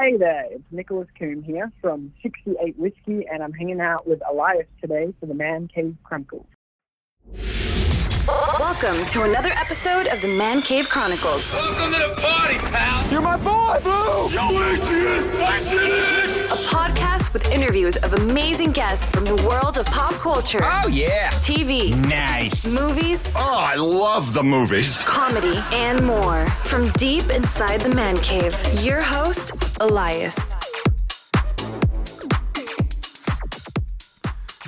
Hey there, it's Nicholas Coombe here from 68 Whiskey, and I'm hanging out with Elias today for the Man Cave Chronicles. Welcome to another episode of the Man Cave Chronicles, Welcome to the party, pal. You're my boy, Blue! Yo, Adrian, Adrian. A podcast with interviews of amazing guests from the world of pop culture, Oh yeah. TV, Nice. movies, Oh, I love the movies. comedy, and more. From deep inside the Man Cave, your host, Elias.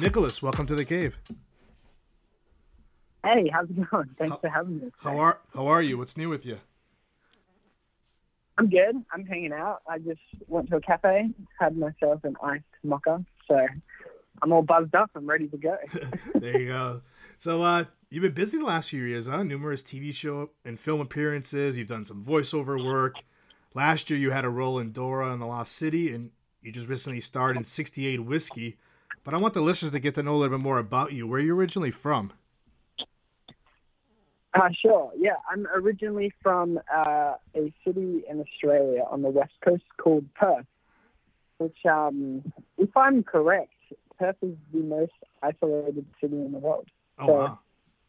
Nicholas, welcome to the cave. Hey, how's it going? Thanks for having me. How are how are you? What's new with you? I'm good. I'm hanging out. I just went to a cafe, had myself an iced mocha, so I'm all buzzed up. I'm ready to go. There you go. So uh you've been busy the last few years, huh? Numerous TV show and film appearances. You've done some voiceover work. Last year you had a role in Dora in the Lost City, and you just recently starred in 68 Whiskey. But I want the listeners to get to know a little bit more about you. Where are you originally from? Uh, sure. Yeah, I'm originally from uh, a city in Australia on the west coast called Perth, which, um, if I'm correct, Perth is the most isolated city in the world. Oh So- wow.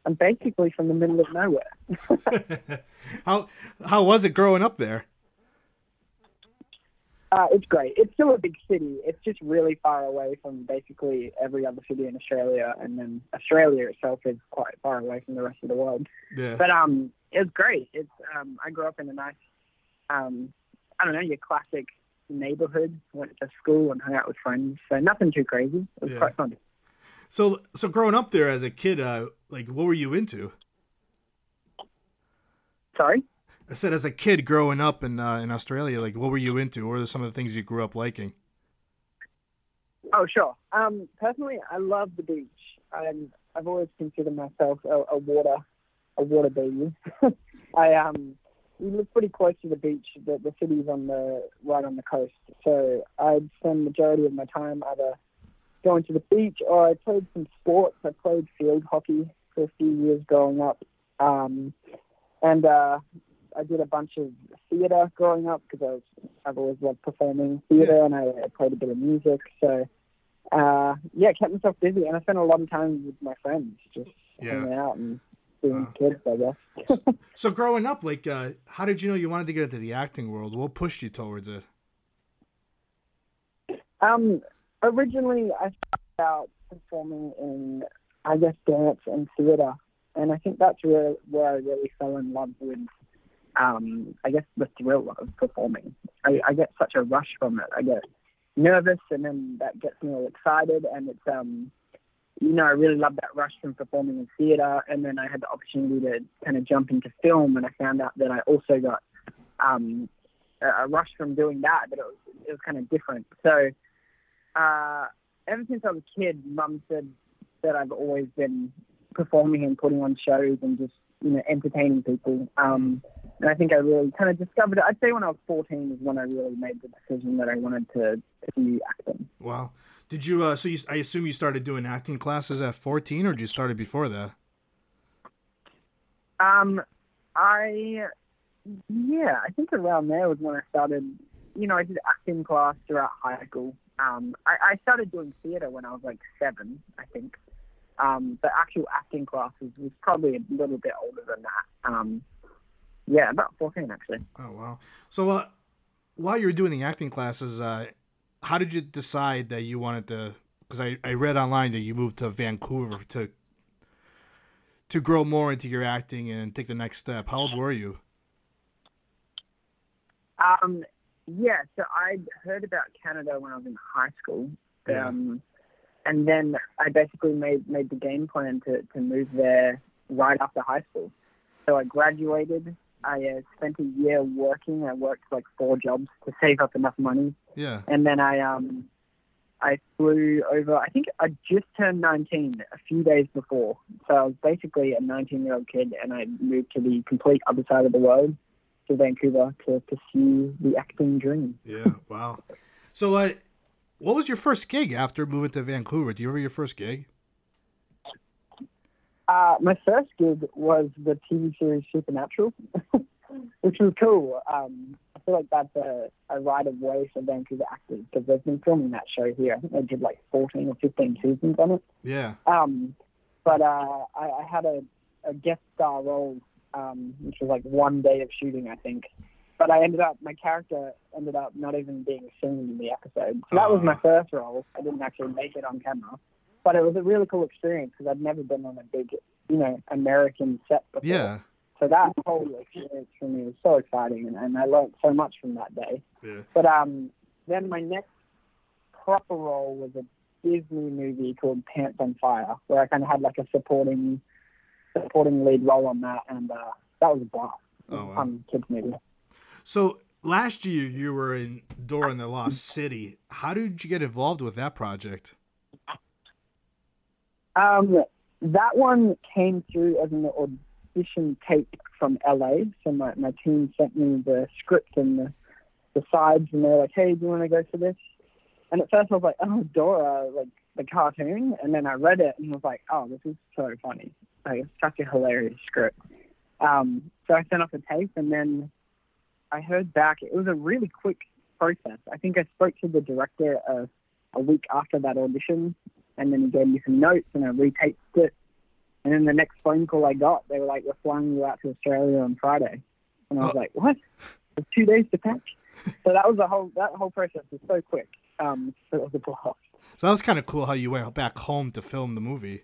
I'm basically from the middle of nowhere. how how was it growing up there? Uh, it's great. It's still a big city. It's just really far away from basically every other city in Australia, and then Australia itself is quite far away from the rest of the world. Yeah. But um, it was great. It's um, I grew up in a nice, um, I don't know, your classic neighborhood. Went to school and hung out with friends. So nothing too crazy. It was Yeah. quite fun. So so growing up there as a kid, uh, like what were you into? Sorry. I said as a kid growing up in uh, in Australia, like what were you into? What are some of the things you grew up liking? Oh, sure. Um, personally, I love the beach. I'm, I've always considered myself a, a water, a water baby. I um, we live pretty close to the beach. The, the city's on the right on the coast, so I'd spend majority of my time either going to the beach or I played some sports. I played field hockey for a few years growing up, um, and uh, I did a bunch of theatre growing up because I've always loved performing theatre and I, I played a bit of music. So uh, yeah, kept myself busy and I spent a lot of time with my friends, just Yeah. hanging out and being Wow. kids, I guess. So growing up, like uh, how did you know you wanted to get into the acting world? What pushed you towards it? Um, originally, I started out performing in, I guess, dance and theatre, and I think that's where where I really fell in love with, um, I guess, the thrill of performing. I, I get such a rush from it. I get nervous, and then that gets me all excited, and it's um, you know, I really love that rush from performing in theatre, and then I had the opportunity to kind of jump into film, and I found out that I also got um, a rush from doing that, but it was it was kind of different. So uh, ever since I was a kid, Mum said that I've always been performing and putting on shows and just you know entertaining people. Um, and I think I really kind of discovered it. I'd say when I was 14 is when I really made the decision that I wanted to, to do acting. Wow. Did you? Uh, so you, I assume you started doing acting classes at fourteen, or did you started before that? Um, I yeah, I think around there was when I started. You know, I did acting class throughout high school. Um, I, I started doing theatre when I was like seven, I think. Um, but actual acting classes was probably a little bit older than that. Um, yeah, about fourteen actually. Oh wow. So uh, while you were doing the acting classes, uh, how did you decide that you wanted to? Because I, I read online that you moved to Vancouver to to grow more into your acting and take the next step. How old were you? Um, yeah, so I'd heard about Canada when I was in high school. Yeah. Um, and then I basically made, made the game plan to, to move there right after high school. So I graduated. I uh, spent a year working. I worked like four jobs to save up enough money. Yeah. And then I um, I flew over. I think I just turned 19 a few days before. So I was basically a 19 year old kid, and I moved to the complete other side of the world, to Vancouver, to pursue the acting dream. Yeah. Wow. So uh, what was your first gig after moving to Vancouver? Do you remember your first gig? Uh, my first gig was the TV series Supernatural, which was cool. Um, I feel like that's a, a right of way for Vancouver actors because they've been filming that show here. I think they did like 14 or 15 seasons on it. Yeah. Um, but uh, I, I had a, a guest star role, um, which was like one day of shooting, I think. But I ended up, my character ended up not even being seen in the episode. So that was my Ah. first role. I didn't actually make it on camera. But it was a really cool experience because I'd never been on a big, you know, American set before. Yeah. So that whole experience for me was so exciting, and, and I learned so much from that day. Yeah. But um, then my next proper role was a Disney movie called Pants on Fire, where I kind of had like a supporting supporting lead role on that, and uh, that was a blast. Oh, wow. fun kids movie. So last year you were in Dora in the Lost City. How did you get involved with that project? Um, that one came through as an audition tape from LA. So my, my team sent me the script and the, the sides, and they're like, "Hey, do you want to go for this?" And at first I was like, "Oh, Dora, like the cartoon," and then I read it and was like, "Oh, this is so funny! Like, it's such a hilarious script." Um, so I sent off a tape, and then I heard back. It was a really quick process. I think I spoke to the director uh, a week after that audition, and then he gave me some notes, and I retaped it. And then the next phone call I got, they were like, "We're flying you out to Australia on Friday," and I was Oh. like, "What? It's two days to pack?" so that was the whole that whole process was so quick. Um, so it was a blast. So that was kind of cool how you went back home to film the movie.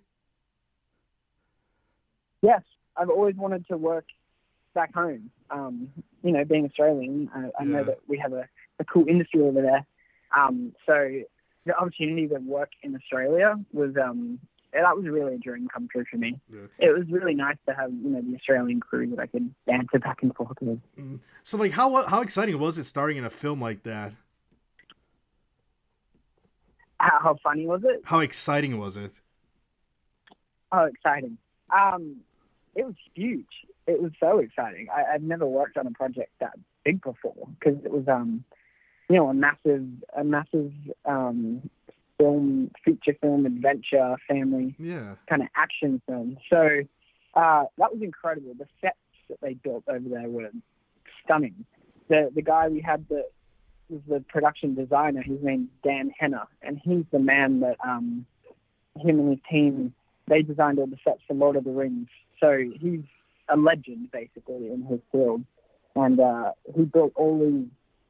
Yes, I've always wanted to work back home. Um, you know, being Australian, I, I know that we have a, a cool industry over there. Um, so the opportunity to work in Australia was um, that was really a dream come true for me. Yeah. It was really nice to have you know the Australian crew that I could banter back and forth with. So like how how exciting was it starting in a film like that? How, how funny was it? How exciting was it? Oh, exciting. Um, it was huge. It was so exciting. I, I've never worked on a project that big before because it was, um, you know, a massive, a massive um, film, feature film, adventure, family Yeah. kind of action film. So uh, that was incredible. The sets that they built over there were stunning. The the guy we had that was the production designer, his name's Dan Hennah, and he's the man that um, him and his team they designed all the sets for Lord of the Rings. So he's a legend basically in his field, and uh, he built all these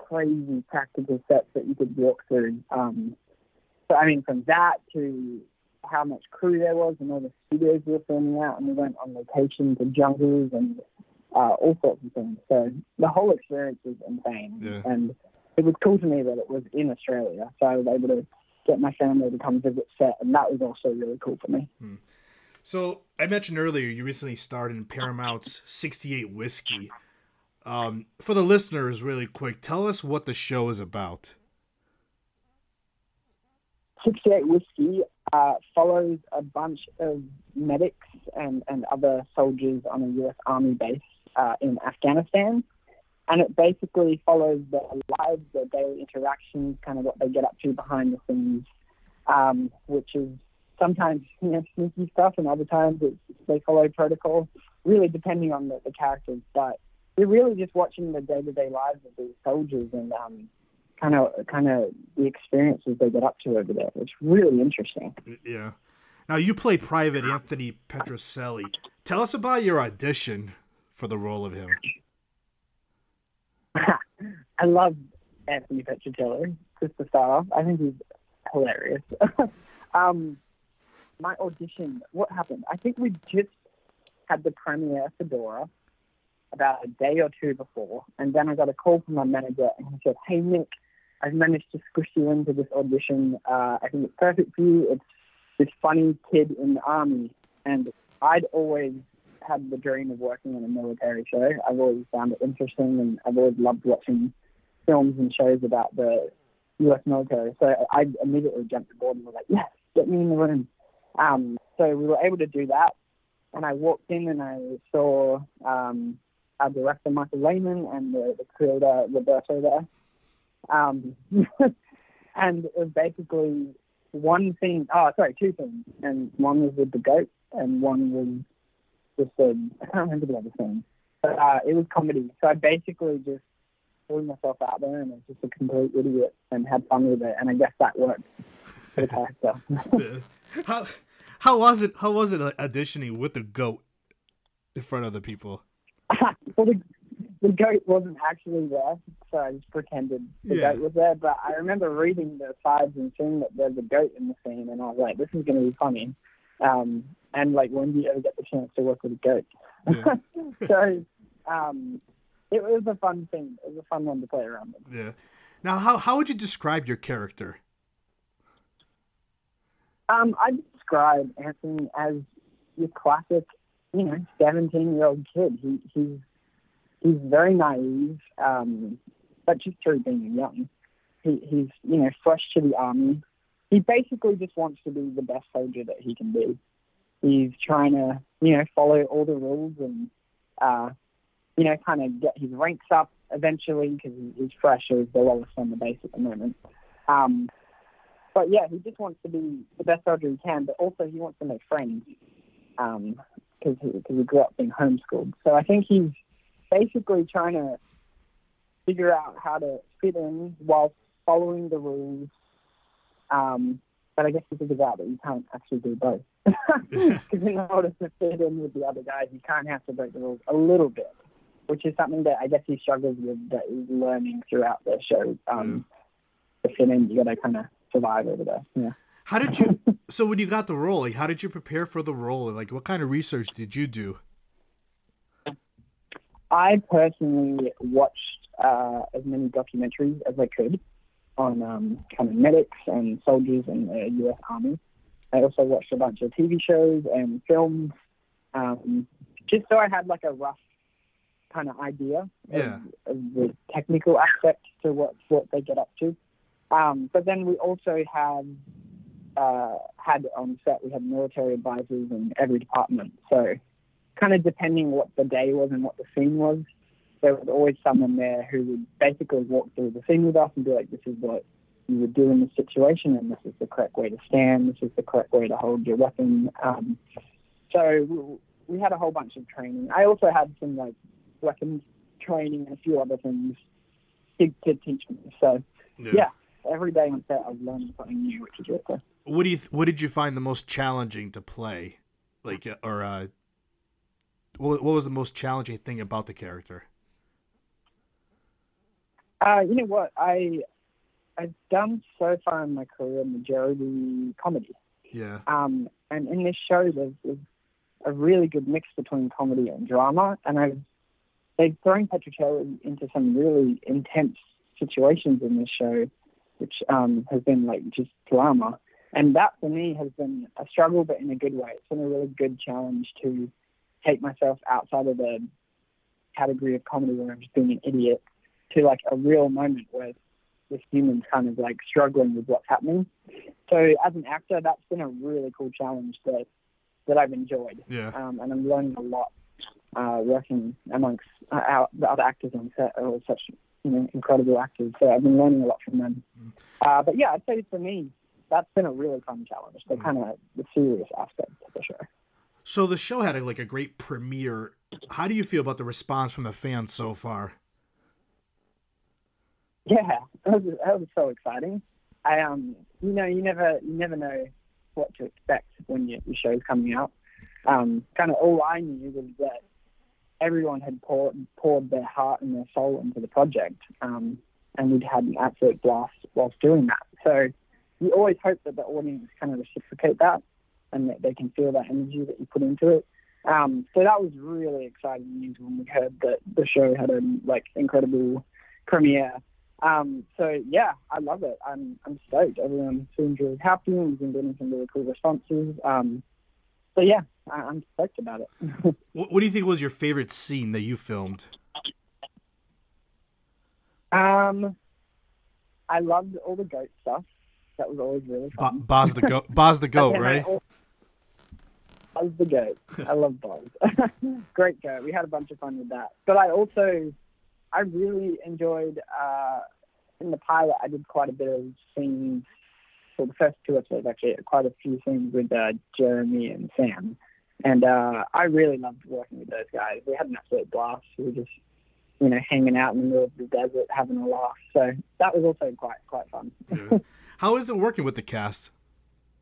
crazy practical sets that you could walk through. Um, so I mean, from that to how much crew there was and all the studios we were filming out, and we went on locations and jungles and uh, all sorts of things. So the whole experience was insane, Yeah. and it was cool to me that it was in Australia, so I was able to get my family to come visit set, and that was also really cool for me. So I mentioned earlier you recently starred in Paramount's 68 Whiskey. Um, for the listeners, really quick, tell us what the show is about. 68 Whiskey uh, follows a bunch of medics and, and other soldiers on a U.S. Army base uh, in Afghanistan. And it basically follows their lives, their daily interactions, kind of what they get up to behind the scenes, um, which is sometimes you know, sneaky stuff, and other times it's, they follow protocol, really depending on the, the characters. But you're really just watching the day-to-day lives of these soldiers and um, kind of kind of the experiences they get up to over there. It's really interesting. Yeah. Now you play Private Anthony Petrocelli. Tell us about your audition for the role of him. I love Anthony Petrocelli, just to start off. I think he's hilarious. um, my audition, what happened? I think we just had the premiere for Dora about a day or two before, and then I got a call from my manager, and he said, "Hey Nick, I've managed to squish you into this audition. Uh, I think it's perfect for you. It's this funny kid in the army, and I'd always had the dream of working on a military show. I've always found it interesting, and I've always loved watching films and shows about the U.S. military. So I immediately jumped aboard and was like, "Yes, get me in the room." Um, so we were able to do that, and I walked in and I saw um, our director Michael Lehmann and the, the creator Roberto there. Um, and it was basically one thing. Oh, sorry, two things. And one was with the goat, and one was just a, I can't remember the other thing. But uh, it was comedy. So I basically just putting myself out there and was just a complete idiot and had fun with it. And I guess that worked for the character. How how was it? How was it uh, auditioning with the goat in front of the people? well, the, the goat wasn't actually there, so I just pretended the Yeah. goat was there. But I remember reading the sides and seeing that there's a goat in the scene, and I was like, this is going to be funny. Um, and like, when do you ever get the chance to work with a goat? Yeah. so um, it was a fun thing. It was a fun one to play around with. Yeah. Now, how how would you describe your character? Um, I describe Anthony as your classic, you know, seventeen-year-old kid. He, he's he's very naive, um, but just through being young, he, he's you know fresh to the army. He basically just wants to be the best soldier that he can be. He's trying to you know follow all the rules and uh, you know kind of get his ranks up eventually because he's fresh. He's the lowest on the base at the moment. Um, but yeah, he just wants to be the best soldier he can, but also he wants to make friends because he, cause he grew up being homeschooled. So I think he's basically trying to figure out how to fit in while following the rules. Um, but I guess he figures out that you can't actually do both. Because in order to fit in with the other guys, you can't have to break the rules a little bit, which is something that I guess he struggles with that he's learning throughout the show. Um, To fit in, you got to kind of survive over there. Yeah. How did you? so when you got the role, like, how did you prepare for the role? Like, what kind of research did you do? I personally watched uh, as many documentaries as I could on um, kind of medics and soldiers in the U.S. Army. I also watched a bunch of TV shows and films, um, just so I had like a rough kind of idea Yeah. of, of the technical aspect to what what they get up to. Um, but then we also had uh, had on set we had military advisors in every department, so kind of depending what the day was and what the scene was, there was always someone there who would basically walk through the scene with us and be like, "This is what you would do in this situation, and this is the correct way to stand. This is the correct way to hold your weapon." Um, so we, we had a whole bunch of training. I also had some like weapons training and a few other things to, to teach me. So yeah, every day on set I was learning something new, which is really cool. What do you? What did you find the most challenging to play? Like, uh, or uh, what, what was the most challenging thing about the character? Uh, you know what? I I've done so far in my career majority comedy. Yeah. Um, and in this show, there's, there's a really good mix between comedy and drama. And I've they've thrown into some really intense situations in this show, which um, has been like just drama. And that for me has been a struggle, but in a good way. It's been a really good challenge to take myself outside of the category of comedy where I'm just being an idiot to like a real moment where this human's kind of like struggling with what's happening. So as an actor, that's been a really cool challenge that that I've enjoyed, Yeah. um, and I'm learning a lot uh, working amongst uh, our, the other actors on set are all such you know incredible actors. So I've been learning a lot from them. Uh, but yeah, I'd say for me, that's been a really fun challenge. The kind of the serious aspect of the show. So the show had a, like a great premiere. How do you feel about the response from the fans so far? Yeah, that was, that was so exciting. I um, you know, you never you never know what to expect when your, your show's coming out. Um, kind of all I knew was that everyone had poured poured their heart and their soul into the project, um, and we'd had an absolute blast whilst doing that. So you always hope that the audience kind of reciprocate that, and that they can feel that energy that you put into it. Um, so that was really exciting news when we heard that the show had a like incredible premiere. Um, so yeah, I love it. I'm I'm stoked. Everyone seems really happy and we've been getting some really cool responses. Um, so yeah, I, I'm stoked about it. What, what do you think was your favorite scene that you filmed? um, I loved all the goat stuff. That was always really fun. Boz the goat. Boz the goat, right? Buzz the goat. I love Buzz. Great goat. We had a bunch of fun with that. But I also, I really enjoyed uh, in the pilot. I did quite a bit of scenes. For the first two episodes, actually, quite a few scenes with uh, Jeremy and Sam, and uh, I really loved working with those guys. We had an absolute blast. We were just you know, hanging out in the middle of the desert, having a laugh. So that was also quite quite fun. Yeah. How is it working with the cast?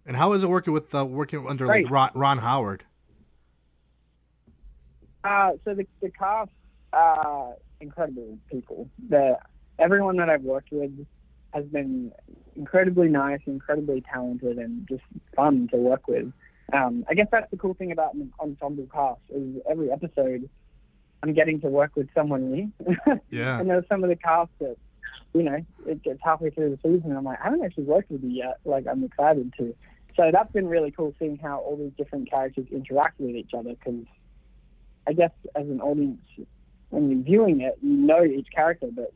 And how is it working with uh, working under like Ron, Ron Howard? Uh, so the, the cast are incredible people. The everyone that I've worked with has been incredibly nice, incredibly talented, and just fun to work with. Um, I guess that's the cool thing about an ensemble cast is every episode I'm getting to work with someone new. Yeah. and there's some of the cast that, you know, it gets halfway through the season and I'm like, I haven't actually worked with you yet. Like, I'm excited to. So that's been really cool seeing how all these different characters interact with each other because I guess as an audience, when you're viewing it, you know each character, but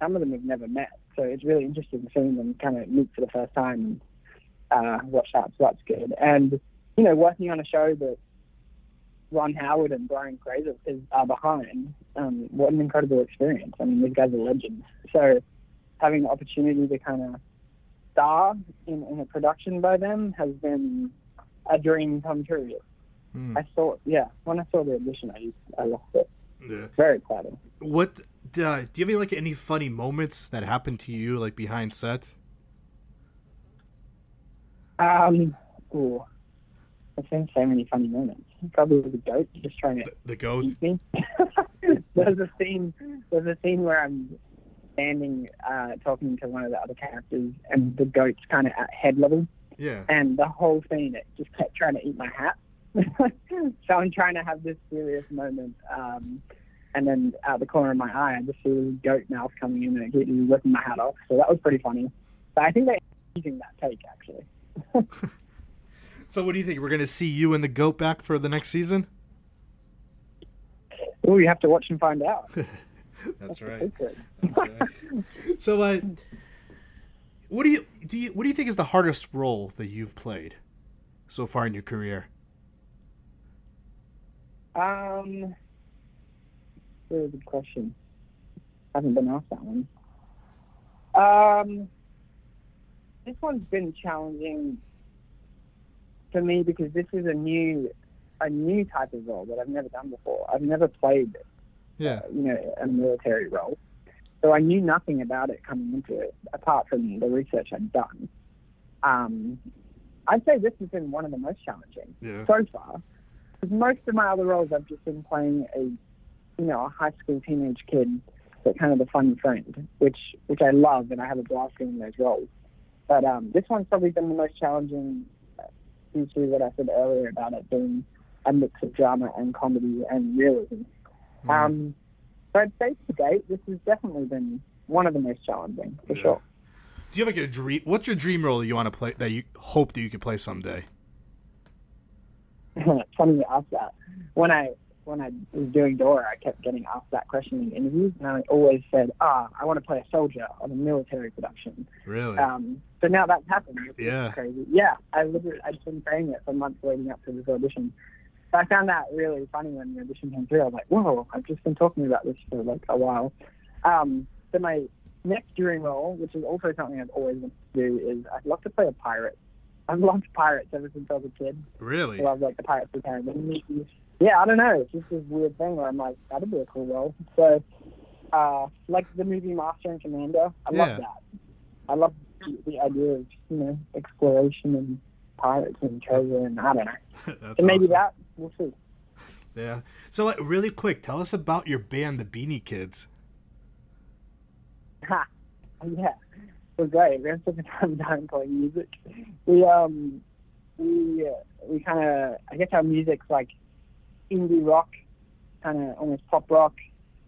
some of them have never met. So it's really interesting seeing them kind of meet for the first time and uh, watch that. So that's good. And, you know, working on a show that Ron Howard and Brian Grazer is are behind. Um, what an incredible experience! I mean, these guys are legends. So having the opportunity to kind of star in, in a production by them has been a dream come true. Hmm. I saw, yeah, when I saw the audition, I I lost it. Yeah. Very exciting. What uh, do you have any like any funny moments that happened to you like behind set? Um, ooh, I've seen so many funny moments. Probably the goat just trying to The, the goat. eat me. there's a scene. There's a scene where I'm standing uh, talking to one of the other characters, and the goat's kind of at head level, Yeah. and the whole scene it just kept trying to eat my hat. so I'm trying to have this serious moment, um, and then out the corner of my eye, I just see this goat mouth coming in and it is ripping my hat off. So that was pretty funny. But I think they're using that take actually. So what do you think? We're gonna see you and the goat back for the next season? Oh, you have to watch and find out. That's right. That's right. so uh, what do you do? You, what do you think is the hardest role that you've played so far in your career? Um, really good question. I haven't been asked that one. Um, this one's been challenging for me because this is a new, a new type of role that I've never done before. I've never played, Yeah. you know, a military role, so I knew nothing about it coming into it apart from the research I'd done. Um, I'd say this has been one of the most challenging Yeah. so far. Because most of my other roles, I've just been playing a, you know, a high school teenage kid, but kind of the fun friend, which which I love, and I have a blast doing those roles. But um, this one's probably been the most challenging uh, due to what I said earlier about it being a mix of drama and comedy and realism. Mm. Um, so I'd say to date, this has definitely been one of the most challenging for Yeah. sure. Do you have like a dream? What's your dream role that you want to play that you hope that you could play someday? funny you ask that. When I when I was doing Dora, I kept getting asked that question in interviews, and I always said, "Ah, I want to play a soldier on a military production." Really? Um, so now that's happened. Yeah. crazy. Yeah, I literally I'd been saying it for months leading up to this audition. So I found that really funny when the audition came through. I was like, "Whoa, I've just been talking about this for like a while." Um, so my next dream role, which is also something I've always wanted to do, is I'd love to play a pirate. I've loved pirates ever since I was a kid. really? I love like the Pirates of the Caribbean. Yeah, I don't know. It's just this weird thing where I'm like, that'd be a cool role. So, uh, like the movie Master and Commander, I Yeah. love that. I love the, the idea of you know exploration and pirates and treasure and I don't know. So maybe awesome. that we'll see. Yeah. So like, really quick, tell us about your band, the Beanie Kids. Ha. Yeah, was great. We had such a fun time playing music. We um we uh, we kind of I guess our music's like indie rock, kind of almost pop rock.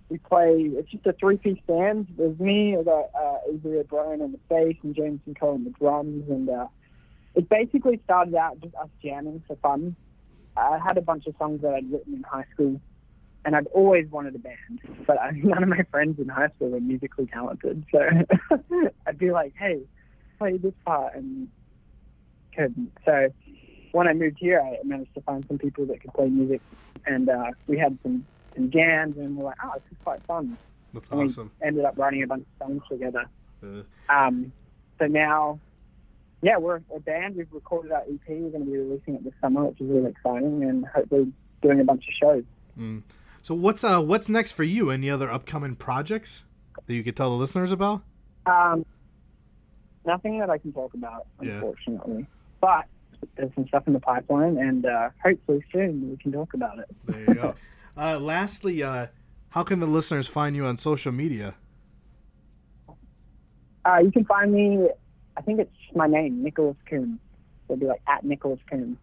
We play. It's just a three-piece band. There's me, I got uh, Avery O'Brien on the bass, and James Cole on the drums, and uh, it basically started out just us jamming for fun. I had a bunch of songs that I'd written in high school, and I'd always wanted a band, but I, none of my friends in high school were musically talented. So I'd be like, "Hey, play this part," and couldn't. So when I moved here, I managed to find some people that could play music, and uh, we had some, some jams, and we're like, "Oh, this is quite fun." That's And awesome. we ended up writing a bunch of songs together. Uh, Um, so now, yeah, we're a band. We've recorded our EP. We're going to be releasing it this summer, which is really exciting, and hopefully doing a bunch of shows. mm. So what's uh what's next for you? Any other upcoming projects that you could tell the listeners about? Um, nothing that I can talk about, Yeah. unfortunately. But there's some stuff in the pipeline, and uh, hopefully soon we can talk about it. There you go. uh, lastly, uh, how can the listeners find you on social media? Uh, you can find me. I think it's my name, Nicholas Coombe. It'll be like at Nicholas Coombe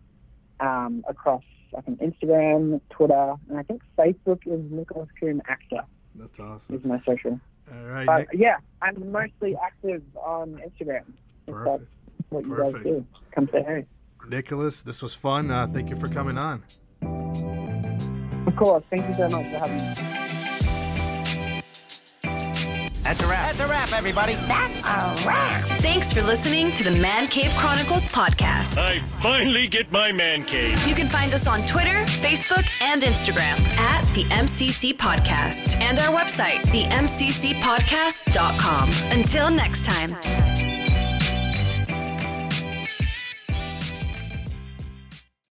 um, across. I think Instagram, Twitter, and I think Facebook is Nicholas Coombe Actor That's awesome. is my social. All right, But Nick, yeah, I'm mostly active on Instagram. Perfect. what you Perfect. guys do. Come say hey. Nicholas, this was fun. Uh, thank you for coming on. Of course. Thank you so much for having me. That's a wrap. That's a wrap, everybody. That's a wrap. Thanks for listening to the Man Cave Chronicles podcast. I finally get my man cave. You can find us on Twitter, Facebook, and Instagram at the MCC Podcast and our website, themccpodcast.com. Until next time.